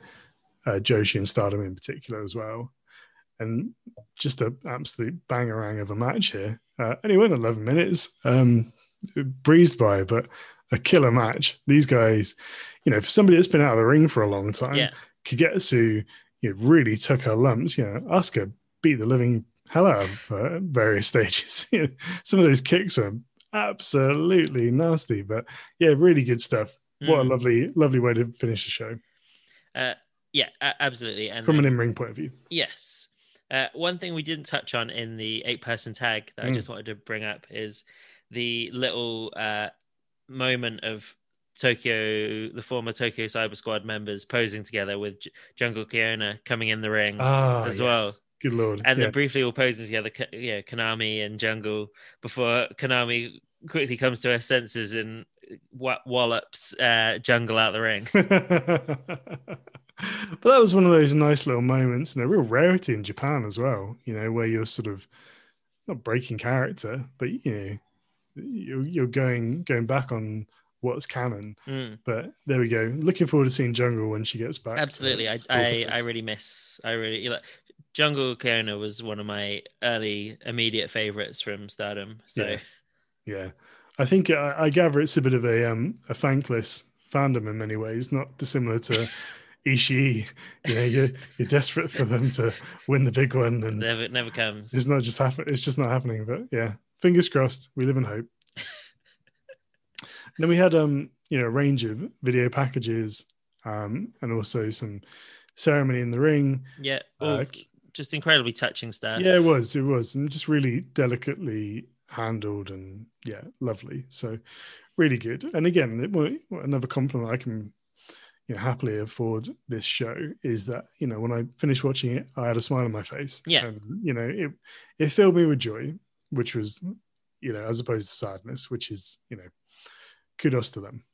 uh, Joshi and Stardom in particular as well. And just an absolute bangerang of a match here. Uh, only went 11 minutes, um, breezed by, but a killer match. These guys, you know, for somebody that's been out of the ring for a long time, Yeah. Kagetsu you know, really took her lumps. You know, Asuka beat the living hell out of her at various [laughs] stages. [laughs] Some of those kicks were absolutely nasty, but yeah, really good stuff. What a Mm. lovely, lovely way to finish the show Uh, yeah, absolutely. And from then- an in-ring point of view. Yes. Uh, one thing we didn't touch on in the eight person tag that I Mm. just wanted to bring up is the little uh, moment of Tokyo, the former Tokyo Cyber Squad members posing together with J- Jungle Kyona coming in the ring. Ah, As yes. well. Good lord. and yeah. then briefly all posing together, Ka- yeah, Konami and Jungle before Konami quickly comes to her senses and wa- wallops uh, Jungle out the ring. [laughs] but that was one of those nice little moments and a real rarity in Japan as well, you know, where you're sort of not breaking character, but you know, you're, you're going going back on what's canon. Mm, But there we go. Looking forward to seeing Jungle when she gets back. absolutely, I, I. I really miss. I really Jungle Kyona was one of my early immediate favorites from Stardom. So Yeah. Yeah, I think I, I gather it's a bit of a um a thankless fandom in many ways, not dissimilar to [laughs] Ishii. You know, you're you're desperate for them to win the big one, and never never comes. it's not just happen. It's just not happening. But yeah, fingers crossed. We live in hope. [laughs] Then we had um you know a range of video packages um and also some ceremony in the ring. Yeah, all Uh, just incredibly touching stuff. Yeah, it was. It was, and just really delicately handled, and yeah, lovely. So, really good. And again, it, well, another compliment I can, you know, happily afford this show is that you know when I finished watching it, I had a smile on my face. Yeah. and, you know, it it filled me with joy, which was, you know, as opposed to sadness, which is, you know, kudos to them.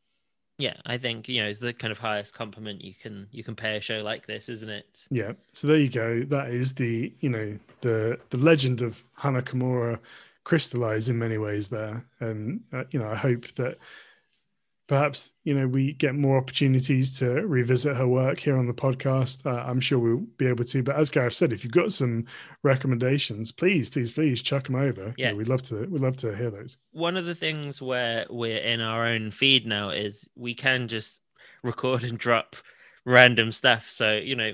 Yeah. I think you know it's the kind of highest compliment you can you can pay a show like this, isn't it? Yeah. So there you go. That is the you know the the legend of Hana Kimura crystallized in many ways there, and uh, you know I hope that perhaps you know we get more opportunities to revisit her work here on the podcast. Uh, I'm sure we'll be able to. But as Gareth said, if you've got some recommendations, please, please, please chuck them over. Yeah. we'd love to. We'd love to hear those. One of the things where we're in our own feed now is we can just record and drop random stuff. So you know,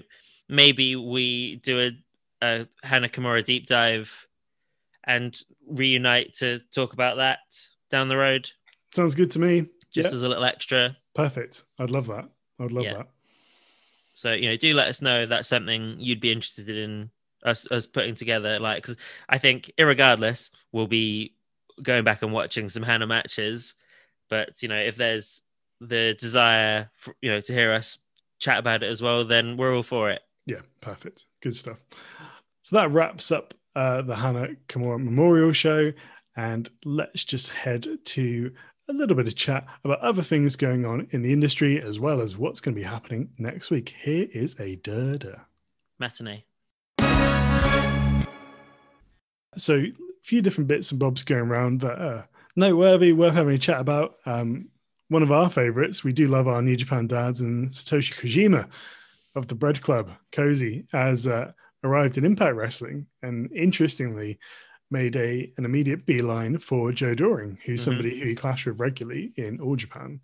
maybe we do a, a Hana Kimura deep dive and reunite to talk about that down the road, Sounds good to me. Just Yeah, as a little extra. perfect. I'd love that. I'd love Yeah. that. So you know, do let us know if that's something you'd be interested in us us putting together. Like, because I think, irregardless, we'll be going back and watching some Hana matches. But you know, if there's the desire, for, you know, to hear us chat about it as well, then we're all for it. Yeah, perfect. Good stuff. So that wraps up uh, the Hana Kimura Memorial Show. And let's just head to a little bit of chat about other things going on in the industry, as well as what's going to be happening next week. Here is a Durda. Matinee. So, a few different bits and bobs going around that are noteworthy, worth having a chat about. Um, one of our favorites, we do love our New Japan dads, and Satoshi Kojima of the Bread Club, Cozy, has uh, arrived in Impact Wrestling, and interestingly, made a an immediate beeline for Joe Doering, who's Mhm. somebody who he clashed with regularly in All Japan.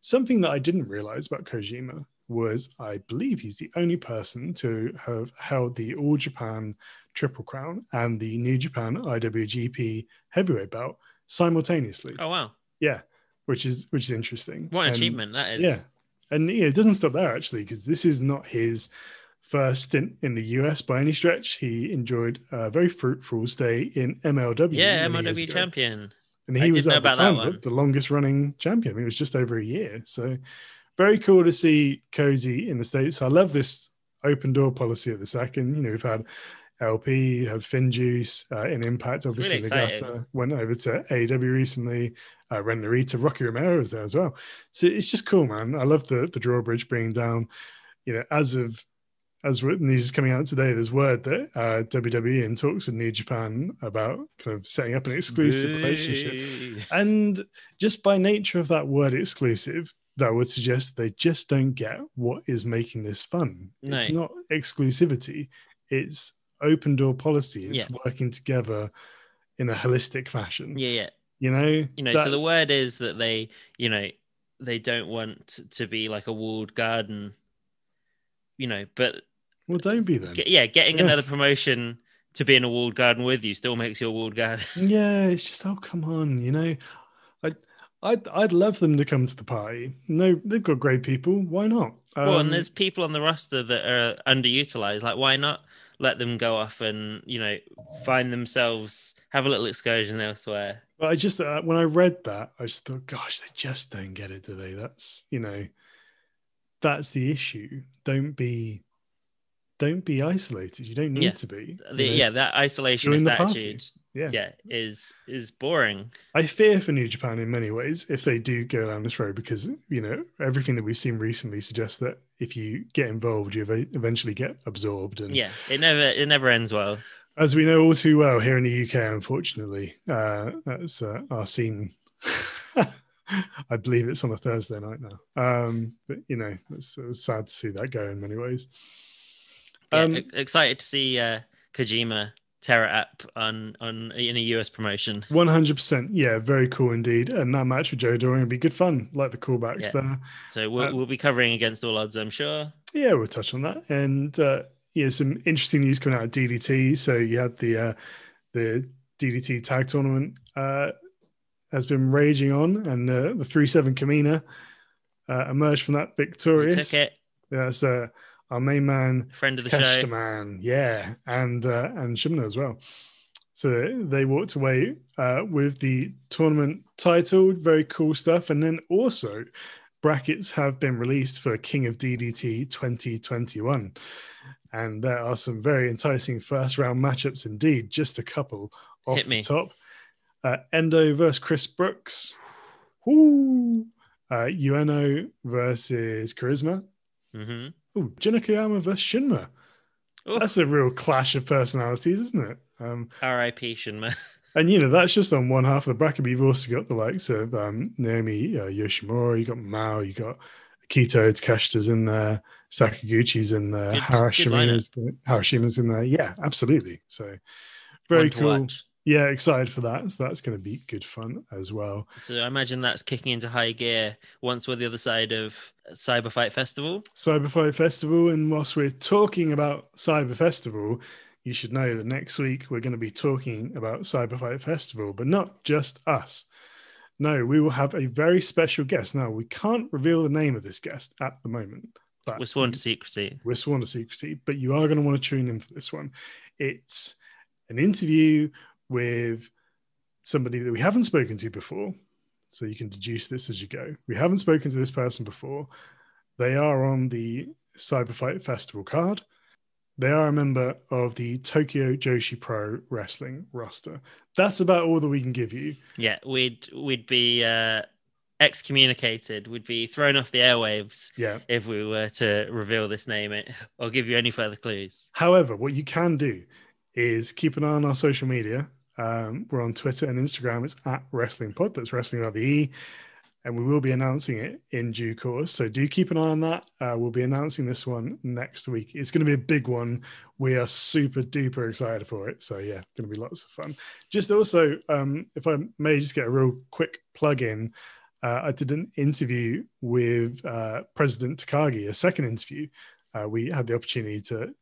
Something that I didn't realize about Kojima was I believe he's the only person to have held the All Japan Triple Crown and the New Japan IWGP Heavyweight belt simultaneously. Oh wow, Yeah, which is which is interesting. what an And- achievement that is! Yeah, and yeah, it doesn't stop there actually because this is not his first stint in the US by any stretch. He enjoyed a very fruitful stay in MLW. yeah, MLW champion. And I he was at the time the, the longest running champion. He was just over a year. So very cool to see Cozy in the States. I love this open door policy at the second. You know, we've had LP, had FinJuice uh, in Impact. Obviously, really Legata went over to AEW recently. Uh, Ren Narita, Rocky Romero was there as well. So it's just cool, man. I love the the drawbridge being down. You know, as of as news is coming out today, there's word that uh, WWE in talks with New Japan about kind of setting up an exclusive relationship. And just by nature of that word exclusive, that would suggest they just don't get what is making this fun. It's not exclusivity, it's open door policy. It's Yeah. working together in a holistic fashion. Yeah, yeah. You know? You know, so the word is that they, you know, they don't want to be like a walled garden. You know, but Well, don't be then. Ge- yeah, getting Yeah. another promotion to be in a walled garden with you still makes you a walled garden. [laughs] Yeah, it's just oh come on, you know. I I'd I'd love them to come to the party. No, they've got great people. Why not? well, and Um, there's people on the roster that are underutilized. Like, why not let them go off and you know find themselves have a little excursion elsewhere? But I just uh, when I read that, I just thought, gosh, they just don't get it, do they? That's you know, that's the issue. Don't be, don't be isolated. You don't need Yeah. to be. The, you know? yeah, that isolationist attitude, yeah, yeah, is is boring. I fear for New Japan in many ways if they do go down this road because you know everything that we've seen recently suggests that if you get involved, you eventually get absorbed. And Yeah, it never it never ends well. as we know all too well here in the UK, unfortunately, uh, that's uh, our scene. [laughs] [laughs] I believe it's on a Thursday night now. Um, but you know, it's, it's sad to see that go in many ways. Um, ex- excited to see uh, Kojima tear it up on on in a US promotion. One hundred percent, yeah, very cool indeed. And that match with Joe Dorian would be good fun, like the callbacks Yeah. there. So we'll, Uh, we'll be covering against all odds, I'm sure. Yeah, we'll touch on that. And uh, yeah, some interesting news coming out of DDT. So you had the uh, the DDT tag tournament uh, has been raging on, and uh, the three seven Kamina uh, emerged from that We victorious. took it. That's uh, our main man, Friend of the show. Keshtaman, yeah, and uh, and Shunma as well. So they walked away uh, with the tournament title. Very cool stuff. And then also, brackets have been released for King of DDT 2021. And there are some very enticing first round matchups indeed. Just a couple off the top. Uh, Endo versus Chris Brooks. Woo! Uh, Ueno versus Charisma. hmm Ooh, Jun Akiyama versus Shunma. That's a real clash of personalities, isn't it? Um, R.I.P. Shunma. [laughs] and you know that's just on one half of the bracket. But you've also got the likes of um, Naomi uh, Yoshimura. You got Mao. You got Akito Takeshita's in there. Sakaguchi's in there. Good- good Harashima's Harashima's in there. Yeah, absolutely. So very cool. watch. Yeah, excited for that. So that's going to be good fun as well. So I imagine that's kicking into high gear once we're the other side of Cyber Fight Festival. Cyber Fight Festival, and whilst we're talking about Cyber Festival, you should know that next week we're going to be talking about Cyber Fight Festival, but not just us. No, we will have a very special guest. Now, we can't reveal the name of this guest at the moment. But we're sworn to secrecy. We're sworn to secrecy, but you are going to want to tune in for this one. It's an interview with somebody that we haven't spoken to before. So you can deduce this as you go. We haven't spoken to this person before. They are on the Cyberfight Festival card. They are a member of the Tokyo Joshi Pro Wrestling roster. That's about all that we can give you. Yeah, we'd we'd be uh, excommunicated. We'd be thrown off the airwaves. Yeah. if we were to reveal this name or give you any further clues. However, what you can do is keep an eye on our social media um, we're on Twitter and Instagram. It's at Wrestling Pod. That's Wrestling with the E. And we will be announcing it in due course. So do keep an eye on that. Uh, we'll be announcing this one next week. It's going to be a big one. We are super duper excited for it. So yeah, going to be lots of fun. Just also, um, if I may just get a real quick plug in, uh, I did an interview with uh, President Takagi, a second interview. Uh, we had the opportunity to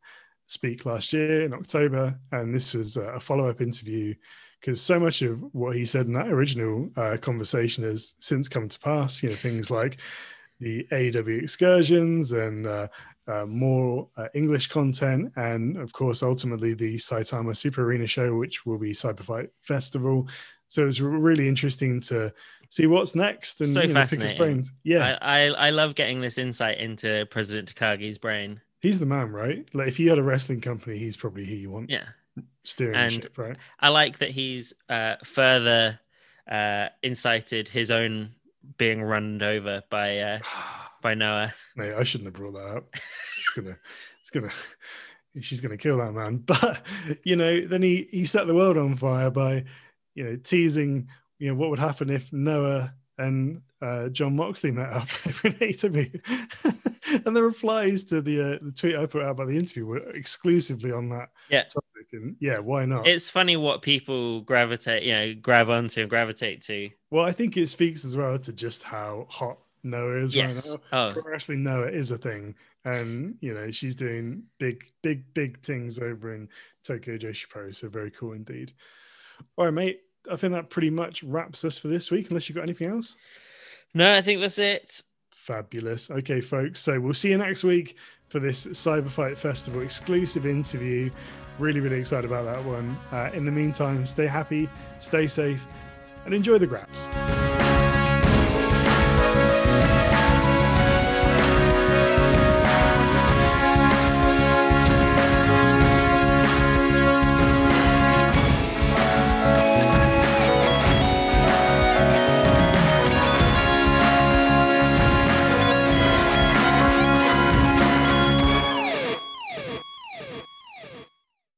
speak last year in October, and this was a follow up interview because so much of what he said in that original uh, conversation has since come to pass. You know, things like the AEW excursions and uh, uh, more uh, English content, and of course, ultimately the Saitama Super Arena show, which will be Cyberfight Festival. So it's really interesting to see what's next and so you know, fascinating. Yeah, I, I I love getting this insight into President Takagi's brain. He's the man, right? Like if you had a wrestling company, he's probably who you want. Yeah. Steering and ship, right? I like that he's uh, further uh, incited his own being run over by uh, [sighs] by Noah. Mate, I shouldn't have brought that up. [laughs] It's gonna, it's gonna, she's gonna kill that man. [laughs] But you know, then he he set the world on fire by, you know, teasing, you know, what would happen if Noah and uh, Jon Moxley met up over in AW. and the replies to the uh, the tweet I put out about the interview were exclusively on that yeah. topic. And yeah, why not? It's funny what people gravitate, you know, grab onto and gravitate to. Well, I think it speaks as well to just how hot Noah is yes. right now. Oh. Wrestling Noah is a thing. And you know, she's doing big, big, big things over in Tokyo Joshi Pro. So very cool indeed. All right, mate. I think that pretty much wraps us for this week, unless you've got anything else. No, I think that's it. Fabulous. Okay, folks. So we'll see you next week for this Cyberfight Festival exclusive interview. Really, really excited about that one. Uh, in the meantime, stay happy, stay safe, and enjoy the graps.